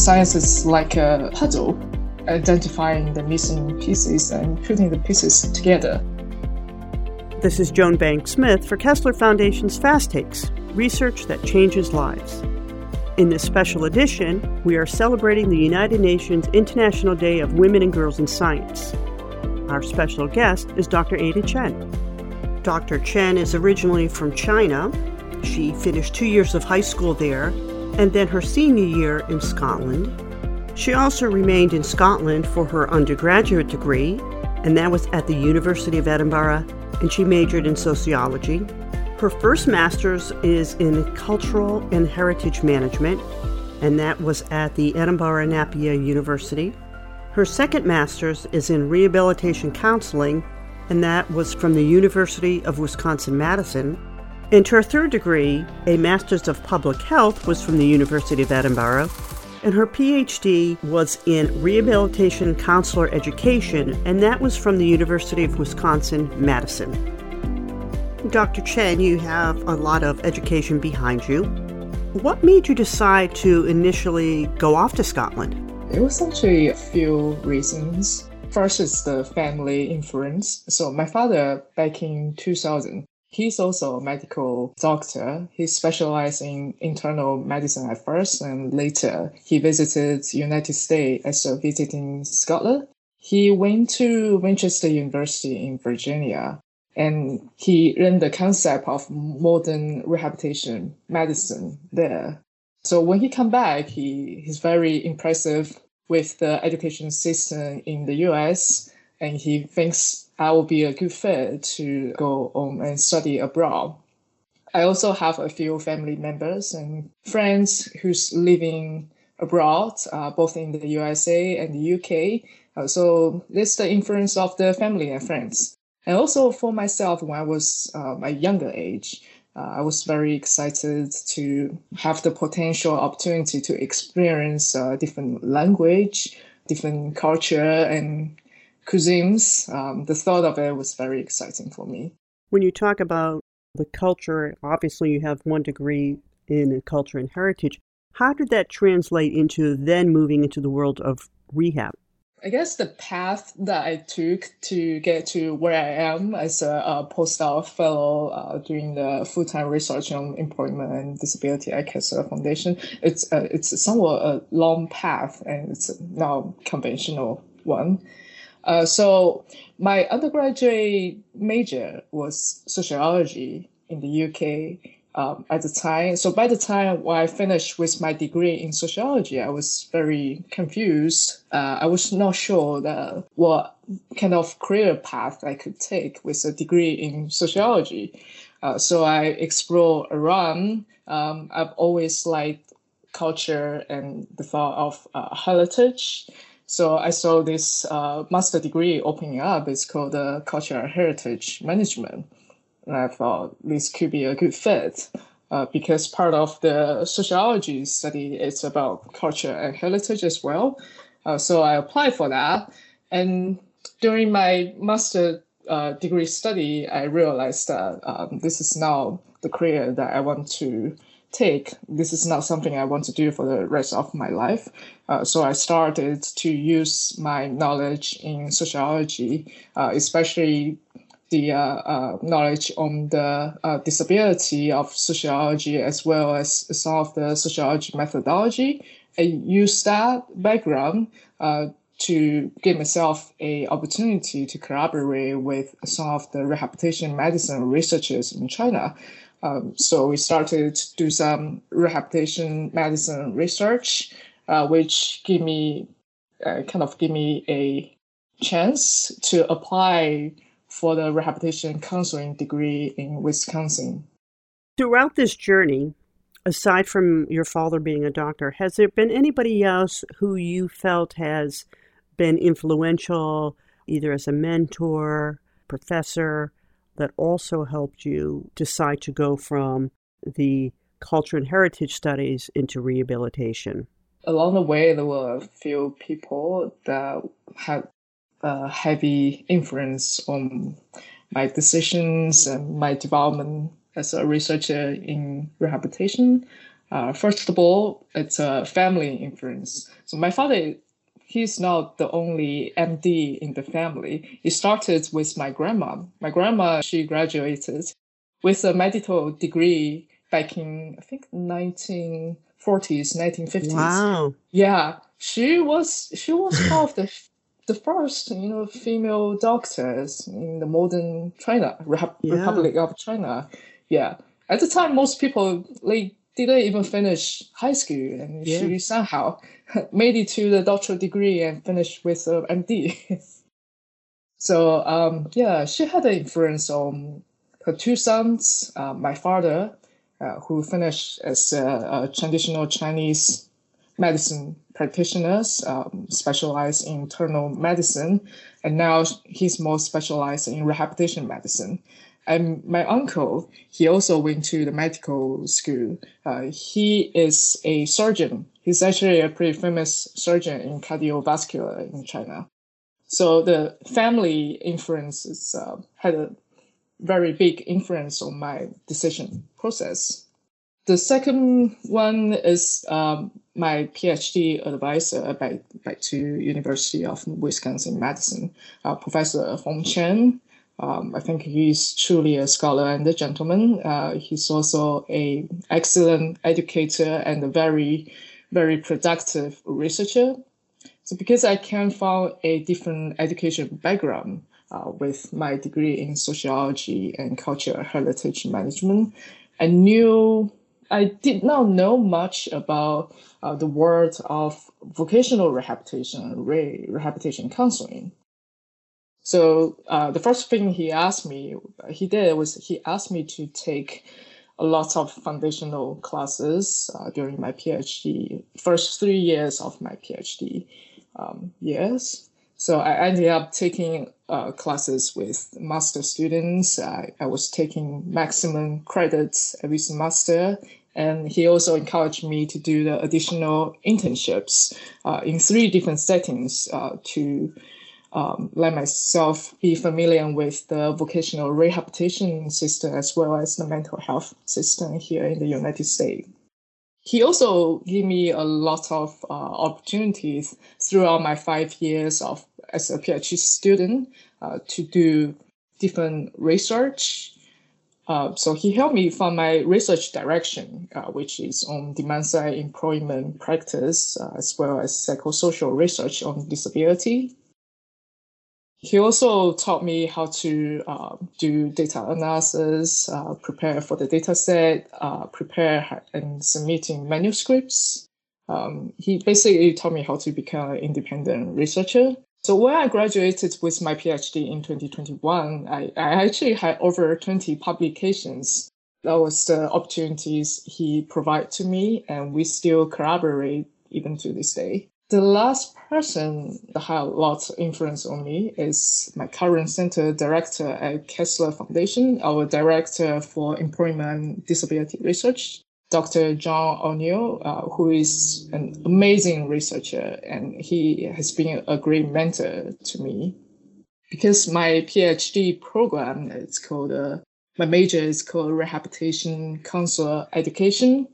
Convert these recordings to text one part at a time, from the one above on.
science is like a puzzle, identifying the missing pieces and putting the pieces together. This is Joan Banks Smith for Kessler Foundation's Fast Takes Research that Changes Lives. In this special edition, we are celebrating the United Nations International Day of Women and Girls in Science. Our special guest is Dr. Ada Chen. Dr. Chen is originally from China. She finished two years of high school there and then her senior year in Scotland. She also remained in Scotland for her undergraduate degree, and that was at the University of Edinburgh, and she majored in sociology. Her first master's is in cultural and heritage management, and that was at the Edinburgh Napier University. Her second master's is in rehabilitation counseling and that was from the University of Wisconsin Madison. And her third degree, a Master's of Public Health, was from the University of Edinburgh. And her PhD was in Rehabilitation Counselor Education, and that was from the University of Wisconsin Madison. Dr. Chen, you have a lot of education behind you. What made you decide to initially go off to Scotland? It was actually a few reasons. First is the family influence. So my father, back in 2000, he's also a medical doctor. He specialized in internal medicine at first, and later he visited United States uh, as a visiting scholar. He went to Winchester University in Virginia, and he learned the concept of modern rehabilitation medicine there. So when he come back, he he's very impressive with the education system in the US, and he thinks I will be a good fit to go on and study abroad. I also have a few family members and friends who's living abroad, uh, both in the USA and the UK. Uh, so this is the influence of the family and friends. And also for myself, when I was uh, my younger age, uh, I was very excited to have the potential opportunity to experience uh, different language, different culture, and cuisines. Um, the thought of it was very exciting for me. When you talk about the culture, obviously you have one degree in culture and heritage. How did that translate into then moving into the world of rehab? I guess the path that I took to get to where I am as a, a postdoc fellow uh, doing the full-time research on employment and disability at Kessler Foundation, it's uh, it's somewhat a long path and it's not conventional one. Uh, so my undergraduate major was sociology in the UK um, at the time. So by the time I finished with my degree in sociology, I was very confused. Uh, I was not sure that what kind of career path I could take with a degree in sociology. Uh, so I explored around. Um, I've always liked culture and the thought of uh, heritage. So I saw this uh, master degree opening up. It's called uh, Cultural Heritage Management. And I thought this could be a good fit uh, because part of the sociology study is about culture and heritage as well. Uh, so I applied for that. And during my master uh, degree study, I realized that um, this is now the career that I want to take. This is not something I want to do for the rest of my life. Uh, so I started to use my knowledge in sociology, uh, especially the uh, uh, knowledge on the uh, disability of sociology as well as some of the sociology methodology. I use that background uh, to give myself a opportunity to collaborate with some of the rehabilitation medicine researchers in China. Um, so we started to do some rehabilitation medicine research, uh, which give me uh, kind of give me a chance to apply for the rehabilitation counseling degree in Wisconsin. Throughout this journey, aside from your father being a doctor, has there been anybody else who you felt has been influential, either as a mentor, professor, that also helped you decide to go from the culture and heritage studies into rehabilitation? Along the way, there were a few people that had a heavy influence on my decisions and my development as a researcher in rehabilitation. Uh, first of all, it's a family influence. So my father, he's not the only MD in the family. He started with my grandma. My grandma, she graduated with a medical degree back in, I think, 1940s, 1950s. Wow. Yeah, she was she was one of the the first, you know, female doctors in the modern China, Rep- Yeah. Republic of China. Yeah. At the time, most people they didn't even finish high school, and Yeah. she somehow made it to the doctoral degree and finished with a MD. so um, yeah, she had an influence on her two sons. Uh, my father, uh, who finished as a, a traditional Chinese medicine practitioners, um, specialized in internal medicine, and now he's more specialized in rehabilitation medicine. And my uncle, he also went to the medical school. Uh, he is a surgeon. He's actually a pretty famous surgeon in cardiovascular in China. So the family influences uh, had a very big influence on my decision process. The second one is um, my PhD advisor back, to University of Wisconsin Madison, uh, Professor Fong Chan. Um, I think he's truly a scholar and a gentleman. Uh, he's also a excellent educator and a very, very productive researcher. So because I came from a different education background uh, with my degree in sociology and cultural heritage management, I knew I did not know much about uh, the world of vocational rehabilitation re- rehabilitation counseling. So uh, the first thing he asked me, he did was he asked me to take a lot of foundational classes uh, during my PhD, first three years of my PhD um, years. So I ended up taking uh, classes with master students. I, I was taking maximum credits every semester. And he also encouraged me to do the additional internships uh, in three different settings uh, to um, let myself be familiar with the vocational rehabilitation system as well as the mental health system here in the United States. He also gave me a lot of uh, opportunities throughout my five years of as a PhD student uh, to do different research. Uh, so he helped me find my research direction, uh, which is on demand side employment practice, uh, as well as psychosocial research on disability. He also taught me how to uh, do data analysis, uh, prepare for the data set, uh, prepare and submitting manuscripts. Um, he basically taught me how to become an independent researcher. So when I graduated with my PhD in 2021, I, I actually had over 20 publications. That was the opportunities he provided to me, and we still collaborate even to this day. The last person that had a lot of influence on me is my current center director at Kessler Foundation, our director for employment disability research, Dr. John O'Neill, uh, who is an amazing researcher and he has been a great mentor to me. Because my PhD program is called, uh, my major is called Rehabilitation Counselor Education.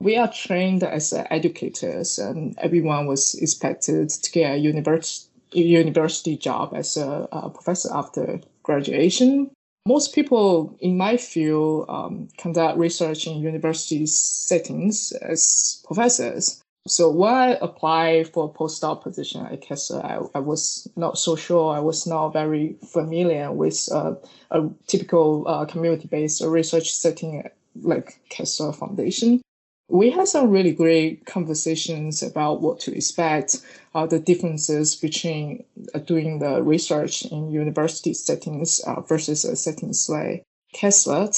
We are trained as educators, and everyone was expected to get a university university job as a, a professor after graduation. Most people in my field um, conduct research in university settings as professors. So when I applied for a postdoc position at Kessler, I, I was not so sure. I was not very familiar with uh, a typical uh, community-based research setting like Kessler Foundation we had some really great conversations about what to expect, uh, the differences between uh, doing the research in university settings uh, versus uh, settings like Kessler.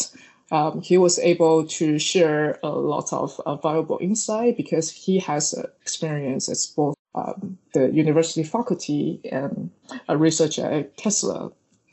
Um, he was able to share a lot of uh, valuable insight because he has uh, experience as both um, the university faculty and a researcher at Kessler.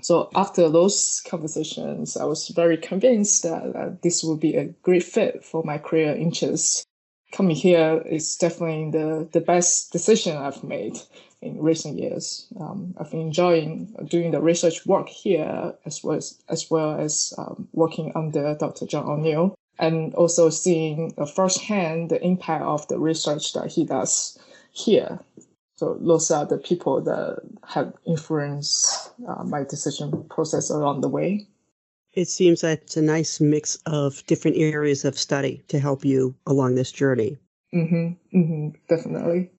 So after those conversations, I was very convinced that uh, this would be a great fit for my career interests. Coming here is definitely the, the best decision I've made in recent years. Um, I've been enjoying doing the research work here as well as, as, well as um, working under Dr. John O'Neill. and also seeing firsthand the impact of the research that he does here. So those are the people that have influenced uh, my decision process along the way. It seems that it's a nice mix of different areas of study to help you along this journey. Mm-hmm, mm-hmm, definitely.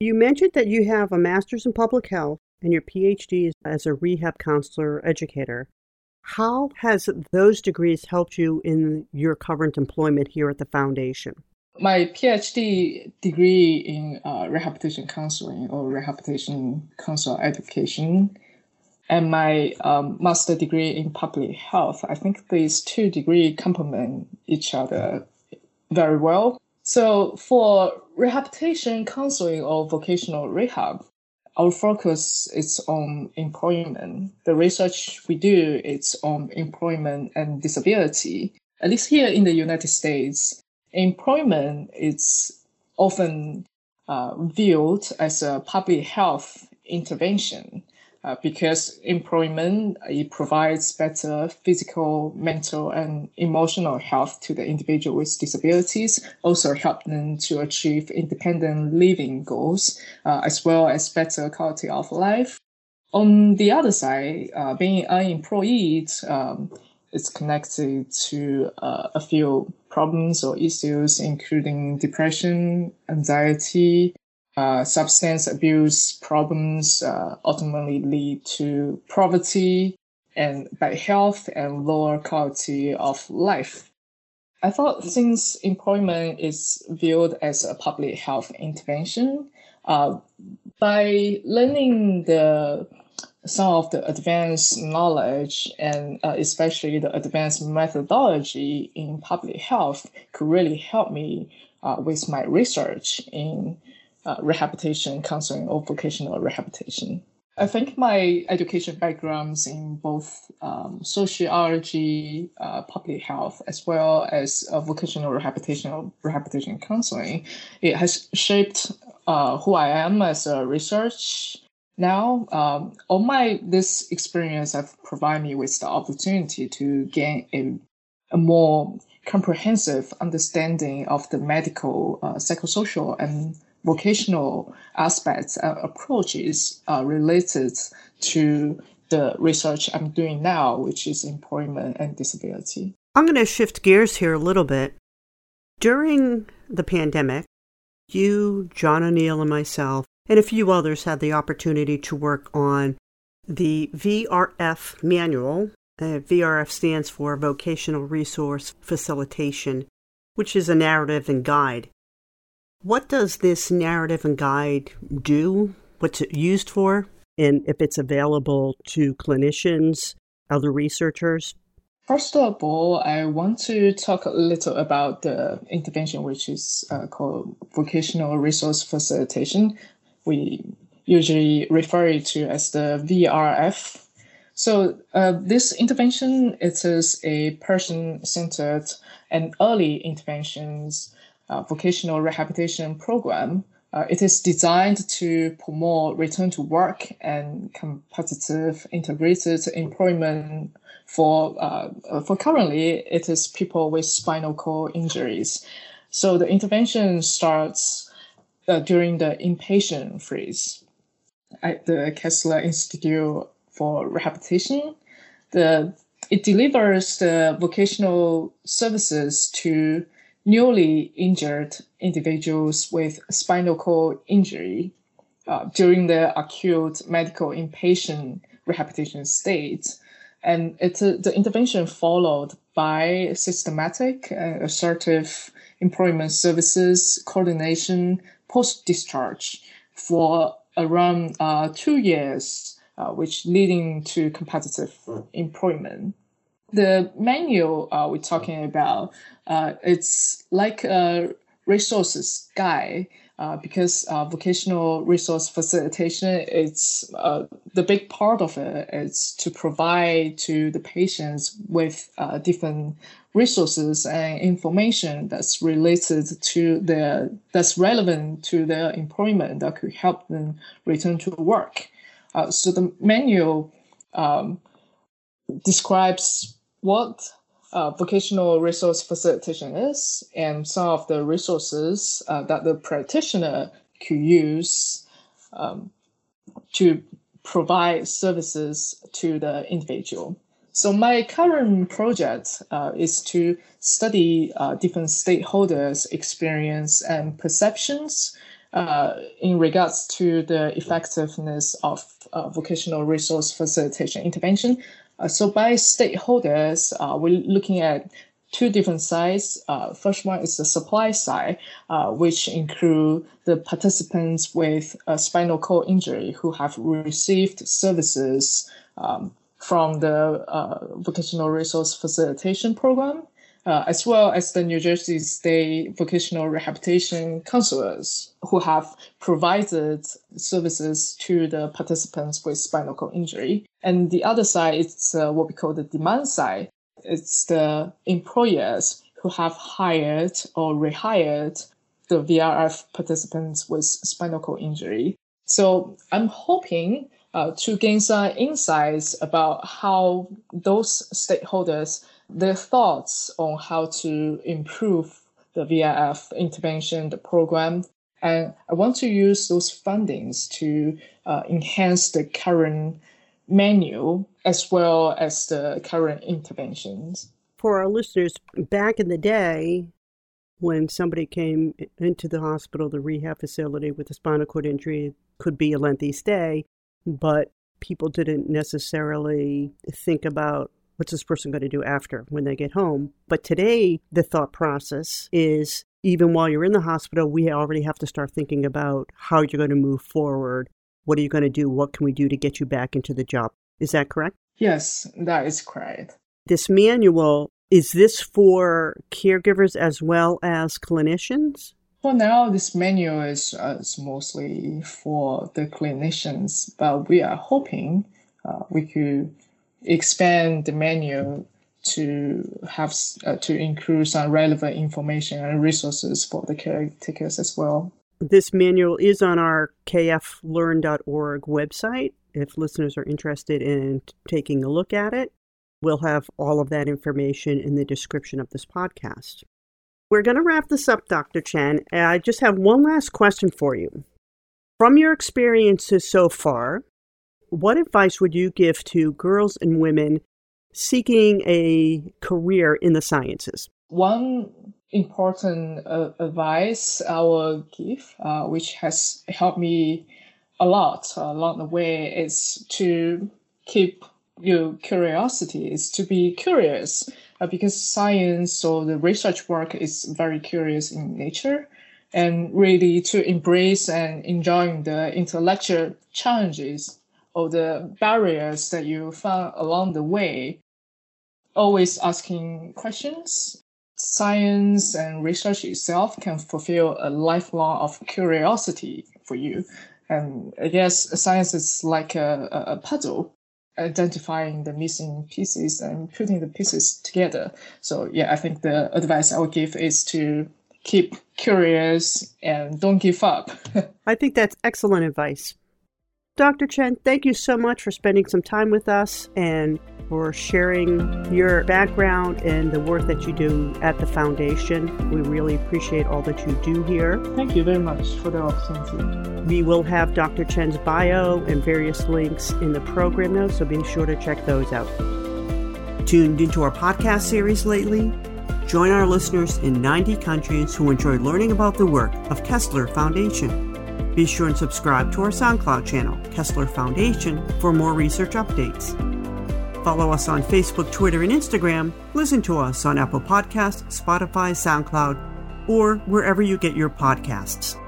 You mentioned that you have a master's in public health and your PhD is as a rehab counselor educator. How has those degrees helped you in your current employment here at the foundation? My PhD degree in uh, rehabilitation counseling or rehabilitation counselor education and my um, master degree in public health, I think these two degrees complement each other very well. So for rehabilitation counseling or vocational rehab, our focus is on employment. The research we do is on employment and disability. At least here in the United States, employment is often uh, viewed as a public health intervention uh, because employment it provides better physical, mental, and emotional health to the individual with disabilities, also help them to achieve independent living goals, uh, as well as better quality of life. On the other side, uh, being unemployed um, is connected to uh, a few problems or issues, including depression, anxiety, uh, substance abuse problems uh, ultimately lead to poverty and bad health and lower quality of life. I thought since employment is viewed as a public health intervention, uh, by learning the some of the advanced knowledge and uh, especially the advanced methodology in public health could really help me uh, with my research in uh, rehabilitation counseling or vocational rehabilitation. I think my education backgrounds in both um, sociology, uh, public health, as well as uh, vocational rehabilitation rehabilitation counseling, it has shaped uh, who I am as a research now. Um, all my this experience have provided me with the opportunity to gain a, a more comprehensive understanding of the medical, uh, psychosocial, and vocational aspects and approaches are related to the research I'm doing now, which is employment and disability. I'm going to shift gears here a little bit. During the pandemic, you, John O'Neill, and myself, and a few others had the opportunity to work on the VRF manual. Uh, VRF stands for Vocational Resource Facilitation, which is a narrative and guide what does this narrative and guide do? What's it used for? And if it's available to clinicians, other researchers? First of all, I want to talk a little about the intervention, which is uh, called vocational resource facilitation. We usually refer it to as the VRF. So uh, this intervention it is a person-centered and early interventions uh, vocational rehabilitation program. Uh, it is designed to promote return to work and competitive integrated employment for uh, for currently it is people with spinal cord injuries. So the intervention starts uh, during the inpatient phase at the Kessler Institute for Rehabilitation. The it delivers the vocational services to newly injured individuals with spinal cord injury uh, during the acute medical inpatient rehabilitation state. And it's uh, the intervention followed by systematic and assertive employment services coordination post discharge for around uh, two years, uh, which leading to competitive employment. The manual uh, we're talking about, uh, it's like a resources guide uh, because uh, vocational resource facilitation, it's uh, the big part of it is to provide to the patients with uh, different resources and information that's related to their that's relevant to their employment that could help them return to work. so the manual um, describes what uh, vocational resource facilitation is and some of the resources uh, that the practitioner could use um, to provide services to the individual. So my current project uh, is to study uh, different stakeholders' experience and perceptions uh, in regards to the effectiveness of uh, vocational resource facilitation intervention. Uh, so by stakeholders, uh, we're looking at two different sides. Uh, first one is the supply side, uh, which include the participants with a spinal cord injury who have received services um, from the uh, vocational resource facilitation program uh, as well as the New Jersey State Vocational Rehabilitation Counselors who have provided services to the participants with spinal cord injury. And the other side is uh, what we call the demand side. It's the employers who have hired or rehired the VRF participants with spinal cord injury. So I'm hoping uh, to gain some insights about how those stakeholders their thoughts on how to improve the VRF intervention, the program. And I want to use those fundings to uh, enhance the current menu as well as the current interventions. For our listeners, back in the day, when somebody came into the hospital, the rehab facility with a spinal cord injury, it could be a lengthy stay, but people didn't necessarily think about what's this person going to do after when they get home? But today, the thought process is even while you're in the hospital, we already have to start thinking about how you're going to move forward. What are you going to do? What can we do to get you back into the job? Is that correct? Yes, that is correct. This manual, is this for caregivers as well as clinicians? For now, this manual is, uh, is mostly for the clinicians, but we are hoping uh, we could expand the menu to have uh, to include some relevant information and resources for the caretakers as well. This manual is on our kflearn.org website. If listeners are interested in taking a look at it, we'll have all of that information in the description of this podcast. We're going to wrap this up, Dr. Chen. I just have one last question for you. From your experiences so far, what advice would you give to girls and women seeking a career in the sciences? One important uh, advice I will give, uh, which has helped me a lot along the way, is to keep your curiosity, is to be curious, uh, because science or the research work is very curious in nature and really to embrace and enjoy the intellectual challenges or the barriers that you found along the way, always asking questions. Science and research itself can fulfill a lifelong of curiosity for you. And I guess science is like a, a puzzle, identifying the missing pieces and putting the pieces together. So yeah, I think the advice I would give is to keep curious and don't give up. I think that's excellent advice. Dr. Chen, thank you so much for spending some time with us and for sharing your background and the work that you do at the foundation. We really appreciate all that you do here. Thank you very much for the opportunity. We will have Dr. Chen's bio and various links in the program notes, so be sure to check those out. Tuned into our podcast series lately? Join our listeners in 90 countries who enjoy learning about the work of Kessler Foundation. Be sure and subscribe to our SoundCloud channel, Kessler Foundation, for more research updates. Follow us on Facebook, Twitter, and Instagram. Listen to us on Apple Podcasts, Spotify, SoundCloud, or wherever you get your podcasts.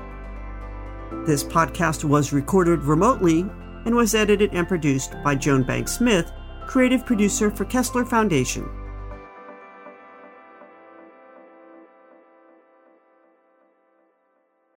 This podcast was recorded remotely and was edited and produced by Joan Banks Smith, creative producer for Kessler Foundation.